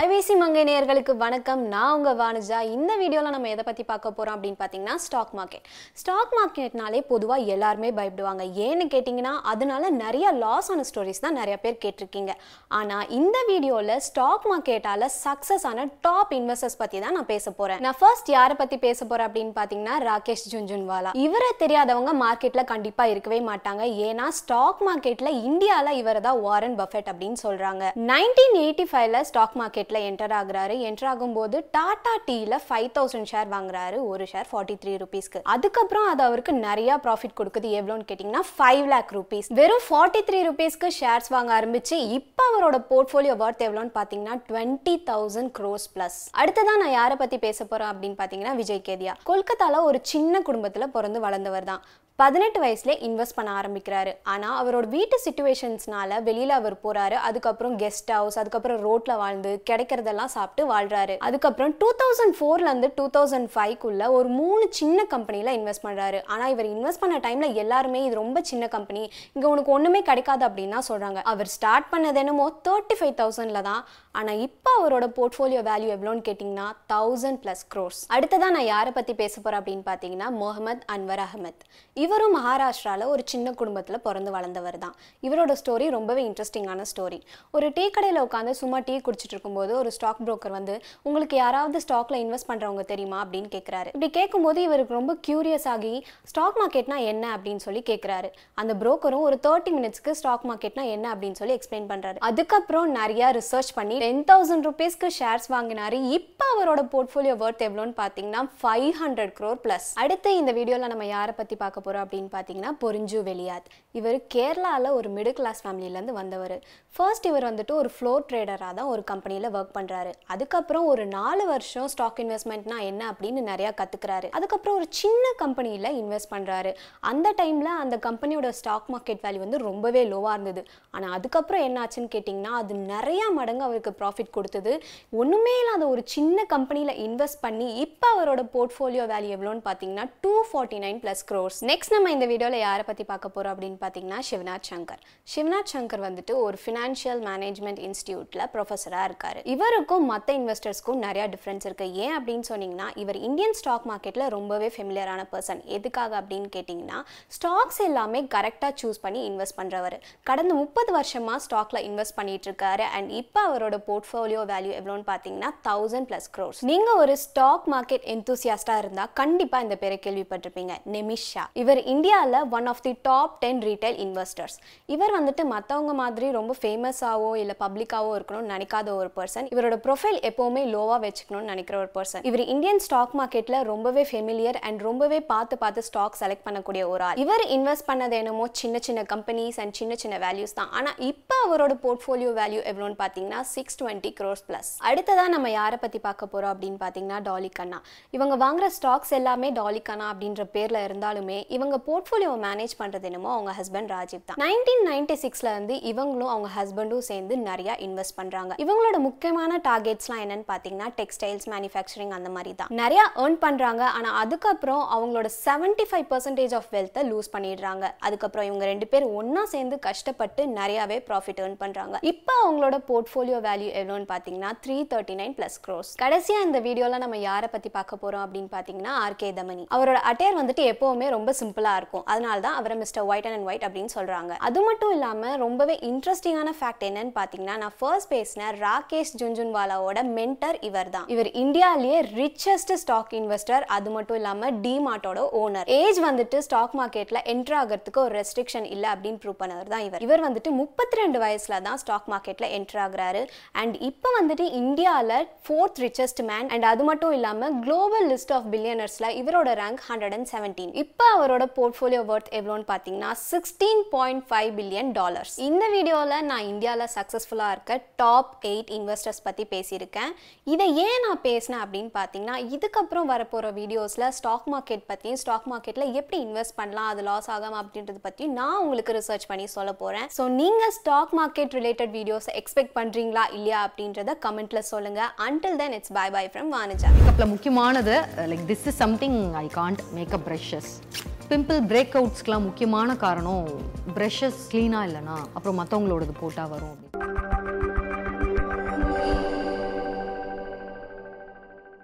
IBC மங்கை நேயர்களுக்கு வணக்கம். நான் உங்கள் வானுஜா. இந்த வீடியோவில் நம்ம எதை பற்றி பார்க்க போகிறோம் அப்படின்னு பார்த்தீங்கன்னா ஸ்டாக் மார்க்கெட் ஸ்டாக் மார்க்கெட்னாலே பொதுவாக எல்லாருமே பயப்படுவாங்க. ஏன்னு கேட்டிங்கன்னா அதனால நிறைய லாஸ் ஆன ஸ்டோரிஸ் தான் நிறைய பேர் கேட்டிருக்கீங்க. ஆனால் இந்த வீடியோவில் ஸ்டாக் மார்க்கெட்டால் சக்ஸஸ் ஆன டாப் இன்வெஸ்டர்ஸ் பற்றி தான் நான் பேச போகிறேன் நான் ஃபர்ஸ்ட் யாரை பற்றி பேச போகிறேன் அப்படின்னு பார்த்தீங்கன்னா ராகேஷ் ஜுன்ஜுன்வாலா. இவரை தெரியாதவங்க மார்க்கெட்டில் கண்டிப்பாக இருக்கவே மாட்டாங்க. ஏன்னா ஸ்டாக் மார்க்கெட்டில் இந்தியாவில் இவர் தான் வாரன் பஃபெட் அப்படின்னு சொல்கிறாங்க நைன்டீன் எயிட்டி ஃபைவ்ல ஸ்டாக் மார்க்கெட் மார்க்கெட்டில் என்டர் ஆகுறாரு. என்டர் ஆகும்போது டாடா டீயில் ஃபைவ் தௌசண்ட் ஷேர் வாங்குறாரு. ஒரு ஷேர் ஃபார்ட்டி த்ரீ ருபீஸ்க்கு அதுக்கப்புறம் அது அவருக்கு நிறைய ப்ராஃபிட் கொடுக்குது. எவ்வளோன்னு கேட்டிங்கன்னா ஃபைவ் லேக் ருபீஸ் வெறும் ஃபார்ட்டி த்ரீ ருபீஸ்க்கு ஷேர்ஸ் வாங்க ஆரம்பிச்சு இப்போ அவரோட போர்ட்ஃபோலியோ ஒர்த் எவ்வளோன்னு பார்த்தீங்கன்னா டுவெண்ட்டி தௌசண்ட் க்ரோஸ் ப்ளஸ் அடுத்ததான் நான் யாரை பற்றி பேச போகிறேன் அப்படின்னு பார்த்தீங்கன்னா விஜய் கேதியா. கொல்கத்தால ஒரு சின்ன குடும்பத்தில் பிறந்து வளர்ந்தவர் தான். பதினெட்டு வயசுல இன்வெஸ்ட் பண்ண ஆரம்பிக்கிறாரு. ஆனால் அவரோட வீட்டு சுச்சுவேஷன்ஸ்னால வெளியில் அவர் போறாரு. அதுக்கப்புறம் கெஸ்ட் ஹவுஸ் அதுக்கப்புறம் ரோட்ல வாழ்ந்து கிடைக்கிறதெல்லாம் சாப்பிட்டு வாழ்றாரு. அதுக்கப்புறம் டூ தௌசண்ட் ஃபோர்லேருந்து டூ தௌசண்ட் ஃபைவ்க்குள்ள ஒரு மூணு சின்ன கம்பெனியில் இன்வெஸ்ட் பண்ணுறாரு ஆனால் இவர் இன்வெஸ்ட் பண்ண டைமில் எல்லாருமே இது ரொம்ப சின்ன கம்பெனி இங்கே உனக்கு ஒன்றுமே கிடைக்காது அப்படின்னு தான் சொல்கிறாங்க அவர் ஸ்டார்ட் பண்ணது என்னமோ தேர்ட்டி ஃபைவ் தௌசண்டில் தான். ஆனால் இப்போ அவரோட போர்ட்ஃபோலியோ வேல்யூ எவ்வளோன்னு கேட்டிங்கன்னா தௌசண்ட் ப்ளஸ் க்ரோர்ஸ் அடுத்ததான் நான் யாரை பற்றி பேச போகிறேன் அப்படின்னு பார்த்தீங்கன்னா முகமது அன்வர் அகமத் இவரும் மகாராஷ்டிராவில் ஒரு சின்ன குடும்பத்தில் பிறந்து வளர்ந்தவர் தான். இவரோட ஸ்டோரி ரொம்பவே இன்ட்ரெஸ்டிங்கான ஸ்டோரி ஒரு டீ கடையில் உட்காந்து சும்மா டீ குடிச்சிட்டு இருக்கும்போது ஒரு ஸ்டாக் புரோக்கர் வந்து உங்களுக்கு யாராவது ஸ்டாக்ல இன்வெஸ்ட் பண்ணுறவங்க தெரியுமா? அப்படின்னு கேட்குறாரு இப்படி கேட்கும்போது இவருக்கு ரொம்ப கியூரியஸ் ஆகி ஸ்டாக் மார்க்கெட்னா என்ன? அப்படின்னு சொல்லி கேட்குறாரு அந்த புரோக்கரும் ஒரு தேர்ட்டி மினிட்ஸ்க்கு ஸ்டாக் மார்க்கெட்னா என்ன? அப்படின்னு சொல்லி எக்ஸ்பிளைன் பண்ணுறாரு அதுக்கப்புறம் நிறையா ரிசர்ச் பண்ணி டென் தௌசண்ட் ருபீஸ்க்கு ஷேர்ஸ் வாங்கினாரு. இப்போ அவரோட போர்ட்ஃபோலியோ வேர்த் எவ்வளோன்னு பார்த்தீங்கன்னா ஃபைவ் ஹண்ட்ரட் க்ரோர் ப்ளஸ் அடுத்து இந்த வீடியோவில் நம்ம யாரை பற்றி பார்க்க போகிறோம் அப்படின்னு பார்த்தீங்கன்னா பொரிஞ்சு வெளியாத். இவர் கேரளாவில் ஒரு மிடில் கிளாஸ் ஃபேமிலியிலேருந்து வந்தவர். ஃபர்ஸ்ட் இவர் வந்துட்டு ஒரு ஃப்ளோர் ட்ரேடராக தான் ஒரு கம்பெனியில் ஒர்க் பண்ணுறாரு அதுக்கப்புறம் ஒரு நாலு வருஷம் ஸ்டாக் இன்வெஸ்ட்மெண்ட்னா என்ன அப்படின்னு நிறையா கற்றுக்குறாரு அதுக்கப்புறம் ஒரு சின்ன கம்பெனியில் இன்வெஸ்ட் பண்ணுறாரு அந்த டைமில் அந்த கம்பெனியோட ஸ்டாக் மார்க்கெட் வேல்யூ வந்து ரொம்பவே லோவாக இருந்தது. ஆனால் அதுக்கப்புறம் என்ன ஆச்சுன்னு கேட்டிங்கன்னா அது நிறையா மடங்கு அவருக்கு ப்ராஃபிட் கொடுத்தது. ஒன்றுமே இல்லாத ஒரு சின்ன கம்பெனியில் இன்வெஸ்ட் பண்ணி இப்போ அவரோட போர்ட்ஃபோலியோ வேல்யூ எவ்வளோன்னு பார்த்தீங்கன்னா two forty nine plus crores next நம்ம இந்த வீடியோவில் யாரை பற்றி பார்க்க போகிறோம் அப்படின்னு பார்த்தீங்கன்னா சிவநாத் சங்கர். சிவநாத் சங்கர் வந்துட்டு ஒரு ஃபினான்ஷியல் மேனேஜ்மெண்ட் இன்ஸ்டியூட்டில் ப்ரொஃபஸராக இருக்கார். இவருக்கும் மற்ற இன்வெஸ்டர்ஸ்க்கும் நிறையா டிஃப்ரென்ஸ் இருக்குது ஏன் அப்படின்னு சொன்னீங்கன்னா இவர் இந்தியன் ஸ்டாக் மார்க்கெட்டில் ரொம்பவே ஃபெமிலியரான பர்சன் எதுக்காக அப்படின்னு கேட்டிங்கன்னா ஸ்டாக்ஸ் எல்லாமே கரெக்டாக சூஸ் பண்ணி இன்வெஸ்ட் பண்ணுறவர் கடந்த முப்பது வருஷமாக ஸ்டாக்ல இன்வெஸ்ட் பண்ணிட்டு இருக்காரு. அண்ட் இப்போ அவரோட போர்ட்ஃபோலியோ வேல்யூ எவ்வளோன்னு பார்த்தீங்கன்னா தௌசண்ட் ப்ளஸ் க்ரோர்ஸ் நீங்கள் ஒரு ஸ்டாக் மார்க்கெட் எந்தூசியாஸ்டாக இருந்தால் கண்டிப்பாக இந்த பேரை கேள்விப்பட்டிருப்பீங்க. நெமிஷா. இவர் இந்தியாவில் one of the top ten retail investors இவர் வந்துட்டு மற்றவங்க மாதிரி ரொம்ப ஃபேமஸாவோ இல்லை பப்ளிக்காவோ இருக்கணும்னு நினைக்காத ஒரு பர்சன் இவரோட ப்ரொஃபைல் எப்போவுமே லோவாக வச்சுக்கணும்னு நினைக்கிற ஒரு பர்சன் இவர் இந்தியன் ஸ்டாக் மார்க்கெட்டில் ரொம்பவே ஃபெமிலியர் அண்ட் ரொம்பவே பார்த்து பார்த்து ஸ்டாக் செலக்ட் பண்ணக்கூடிய ஒரு ஆள். இவர் இன்வெஸ்ட் பண்ணது என்னமோ சின்ன சின்ன கம்பெனிஸ் அண்ட் சின்ன சின்ன வேல்யூஸ் தான். ஆனால் இப்போ அவரோட போர்ட்ஃபோலியோ வேல்யூ எவ்வளோன்னு பார்த்தீங்கன்னா சிக்ஸ் டுவெண்ட்டி க்ரோர்ஸ் ப்ளஸ் அடுத்ததான் நம்ம யாரை பற்றி பார்க்க போகிறோம் அப்படின்னு பார்த்தீங்கன்னா டாலி கண்ணா இவங்க வாங்குற ஸ்டாக்ஸ் எல்லாமே டாலி கண்ணா அப்படின்ற பேரில் இருந்தாலுமே இவங்க போர்ட்ஃபோலியோ மேனேஜ் பண்ணுறது என்னமோ அவங்க ஹஸ்பண்ட் ராஜீவ் தான். நைன்டீன் நைன்டி சிக்ஸ்ல இருந்து இவங்களும் அவங்க ஹஸ்பண்டும் சேர்ந்து நிறையா இன்வெஸ்ட் பண்றாங்க. இவங்களோட முக்கியமான டார்கெட்ஸ்லாம் என்னன்னு பார்த்தீங்கன்னா டெக்ஸ்டைல்ஸ் மேனுஃபேக்சரிங் அந்த மாதிரி தான். நிறைய ஏர்ன் பண்றாங்க. ஆனால் அதுக்கப்புறம் அவங்களோட செவன்டி ஃபைவ் பர்சன்டேஜ் ஆஃப் வெல்த்தை லூஸ் பண்ணிடுறாங்க. அதுக்கப்புறம் இவங்க ரெண்டு பேர் ஒன்றா சேர்ந்து கஷ்டப்பட்டு நிறையவே ப்ராஃபிட் ஏர்ன் பண்ணுறாங்க இப்போ அவங்களோட போர்ட்ஃபோலியோ வேல்யூ எவ்வளோன்னு பார்த்தீங்கன்னா three thirty nine plus crores கடைசியா இந்த வீடியோவில் நம்ம யாரை பத்தி பார்க்க போறோம் அப்படின்னு பார்த்தீங்கன்னா ஆர்கே தமனி. அவரோட அட்டையர் வந்துட்டு எப்போவுமே ரொம்ப சிம்பிளா இருக்கும். அதனால தான் அவரை மிஸ்டர் ஒயிட் அண்ட் ஒயிட் அப்படின்னு சொல்றாங்க. அது மட்டும் இல்லாம ரொம்பவே இன்ட்ரெஸ்டிங்கான ஃபேக்ட் என்னன்னு பார்த்தீங்கன்னா நான் ஃபர்ஸ்ட் பேசின ராகேஷ் ஜுன்ஜுன்வாலாவோட மென்டர் இவர் தான் இவர் இந்தியாவிலேயே ரிச்சஸ்ட் ஸ்டாக் இன்வெஸ்டர் அது மட்டும் இல்லாம டிமார்ட்டோட ஓனர் ஏஜ் வந்துட்டு ஸ்டாக் மார்க்கெட்ல என்ட்ரு ஆகிறதுக்கு ஒரு ரெஸ்ட்ரிக்ஷன் இல்லை அப்படின்னு ப்ரூவ் பண்ணவர் தான் இவர். இவர் வந்துட்டு முப்பத்தி ரெண்டு வயசில் தான் ஸ்டாக் மார்க்கெட்டில் என்டர் ஆகிறாரு. அண்ட் இப்போ வந்துட்டு இந்தியாவில் ஃபோர்த் ரிச்சஸ்ட் மேன் அண்ட் அது மட்டும் இல்லாமல் குளோபல் லிஸ்ட் ஆஃப் பில்லியனர்ஸில் இவரோட ரேங்க் ஹண்ட்ரட் அண்ட் செவன்டீன் இப்போ அவரோட போர்ட்ஃபோலியோ ஒர்த் எவ்வளோன்னு பார்த்தீங்கன்னா sixteen point five billion dollars இந்த வீடியோவில் நான் இந்தியாவில் சக்ஸஸ்ஃபுல்லாக இருக்க டாப் எயிட் இன்வெஸ்டர்ஸ் பற்றி பேசியிருக்கேன். இதை ஏன் நான் பேசினேன் அப்படின்னு பார்த்தீங்கன்னா இதுக்கப்புறம் வரப்போகிற வீடியோஸில் ஸ்டாக் மார்க்கெட் பற்றியும் ஸ்டாக் மார்க்கெட்டில் எப்படி இன்வெஸ்ட் பண்ணலாம் அது லாஸ் ஆகாமல் அப்படின்றத பற்றி நான் உங்களுக்கு ரிசர்ச் பண்ணி சொல்ல போகிறேன் ஸோ நீங்கள் stock market related videos expect பண்ணுறீங்களா இல்லையா அப்படின்றத கமெண்ட்டில் சொல்லுங்கள் until then it's bye bye from Vanaja மேக்கப்பில் முக்கியமானது like this is something I can't makeup brushes pimple break அவுட்ஸ்க்கெலாம் முக்கியமான காரணம் ப்ரஷஸ் க்ளீனாக இல்லைனா அப்புறம் மற்றவங்களோடது போட்டால் வரும் அப்படின்னு.